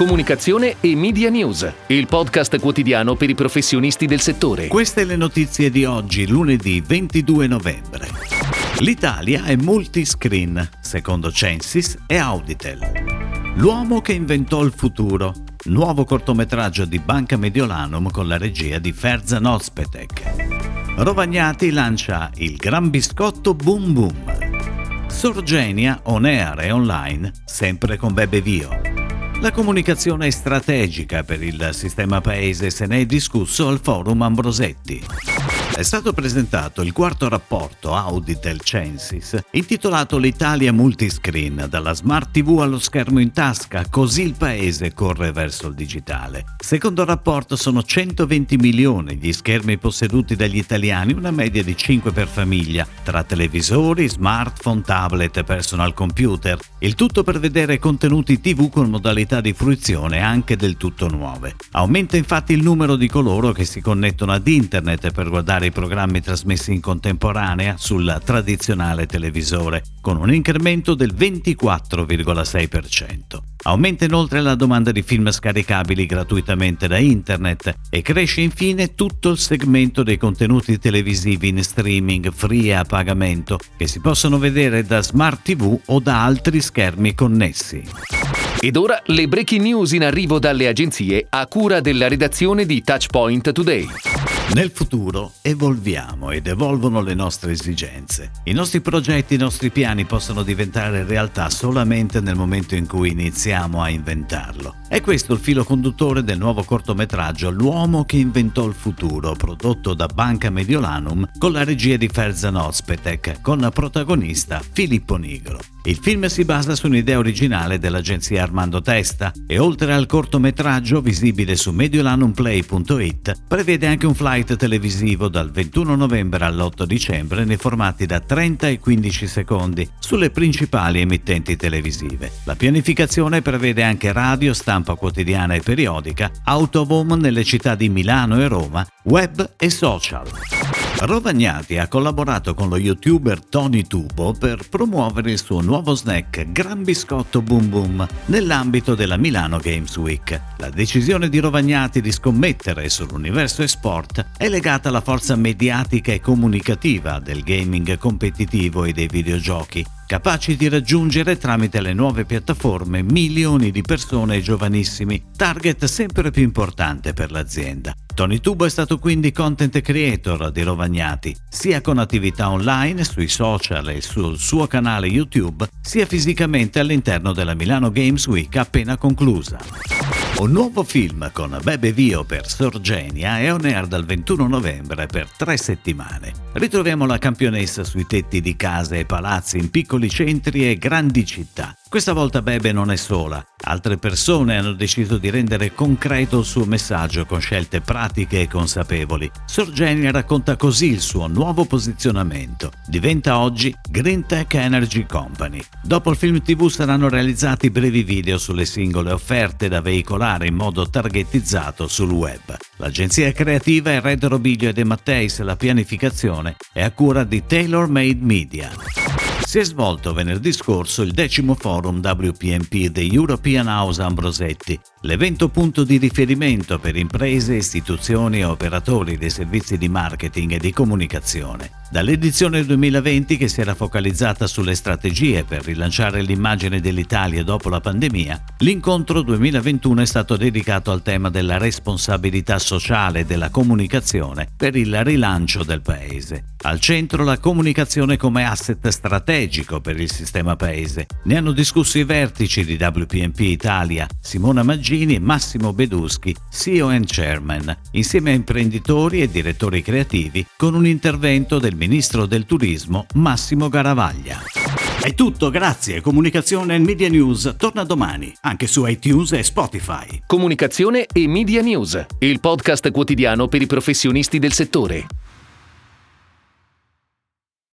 Comunicazione e Media News, il podcast quotidiano per i professionisti del settore. Queste le notizie di oggi, lunedì 22 novembre. L'Italia è multiscreen, secondo Censis e Auditel. L'uomo che inventò il futuro. Nuovo cortometraggio di Banca Mediolanum con la regia di Ferzan Ozpetek. Rovagnati lancia il Gran Biscotto Boom Boom. Sorgenia on air e online, sempre con Bebe Vio. La comunicazione strategica per il sistema paese se ne è discusso al forum Ambrosetti. È stato presentato il quarto rapporto Auditel Censis intitolato L'Italia Multiscreen, dalla smart TV allo schermo in tasca, così il paese corre verso il digitale. Secondo il rapporto sono 120 milioni gli schermi posseduti dagli italiani, una media di 5 per famiglia, tra televisori, smartphone, tablet e personal computer. Il tutto per vedere contenuti TV con modalità di fruizione anche del tutto nuove. Aumenta infatti il numero di coloro che si connettono ad internet per guardare i programmi trasmessi in contemporanea sul tradizionale televisore, con un incremento del 24,6%. Aumenta inoltre la domanda di film scaricabili gratuitamente da internet e cresce infine tutto il segmento dei contenuti televisivi in streaming free a pagamento che si possono vedere da smart TV o da altri schermi connessi. Ed ora le breaking news in arrivo dalle agenzie a cura della redazione di Touchpoint Today. Nel futuro evolviamo ed evolvono le nostre esigenze. I nostri progetti, i nostri piani possono diventare realtà solamente nel momento in cui iniziamo a inventarlo. È questo il filo conduttore del nuovo cortometraggio L'uomo che inventò il futuro, prodotto da Banca Mediolanum con la regia di Ferzan Ozpetek, con protagonista Filippo Nigro. Il film si basa su un'idea originale dell'agenzia Armando Testa e oltre al cortometraggio visibile su mediolanumplay.it prevede anche un flight televisivo dal 21 novembre all'8 dicembre nei formati da 30 e 15 secondi sulle principali emittenti televisive. La pianificazione prevede anche radio, stampa quotidiana e periodica, autovom nelle città di Milano e Roma, web e social. Rovagnati ha collaborato con lo youtuber Tony Tubo per promuovere il suo nuovo snack Gran Biscotto Boom Boom nell'ambito della Milano Games Week. La decisione di Rovagnati di scommettere sull'universo e-sport è legata alla forza mediatica e comunicativa del gaming competitivo e dei videogiochi capaci di raggiungere tramite le nuove piattaforme milioni di persone giovanissimi, target sempre più importante per l'azienda. Tony Tubo è stato quindi content creator di Rovagnati, sia con attività online sui social e sul suo canale YouTube, sia fisicamente all'interno della Milano Games Week appena conclusa. Un nuovo film con Bebe Vio per Sorgenia è on air dal 21 novembre per tre settimane. Ritroviamo la campionessa sui tetti di case e palazzi in piccoli centri e grandi città. Questa volta Bebe non è sola, altre persone hanno deciso di rendere concreto il suo messaggio con scelte pratiche e consapevoli. Sorgenia racconta così il suo nuovo posizionamento. Diventa oggi Green Tech Energy Company. Dopo il film TV saranno realizzati brevi video sulle singole offerte da veicolare in modo targetizzato sul web. L'agenzia creativa è Red Robiglio e De Matteis, la pianificazione è a cura di Tailor Made Media. Si è svolto venerdì scorso il decimo forum WPMP The European House Ambrosetti, l'evento punto di riferimento per imprese, istituzioni e operatori dei servizi di marketing e di comunicazione. Dall'edizione 2020 che si era focalizzata sulle strategie per rilanciare l'immagine dell'Italia dopo la pandemia, l'incontro 2021 è stato dedicato al tema della responsabilità sociale della comunicazione per il rilancio del paese. Al centro la comunicazione come asset strategico per il sistema paese. Ne hanno discusso i vertici di WPMP Italia, Simona Maggini e Massimo Beduschi, CEO and Chairman, insieme a imprenditori e direttori creativi, con un intervento del ministro del turismo Massimo Garavaglia. È tutto, grazie. Comunicazione e Media News torna domani, anche su iTunes e Spotify. Comunicazione e Media News, il podcast quotidiano per i professionisti del settore.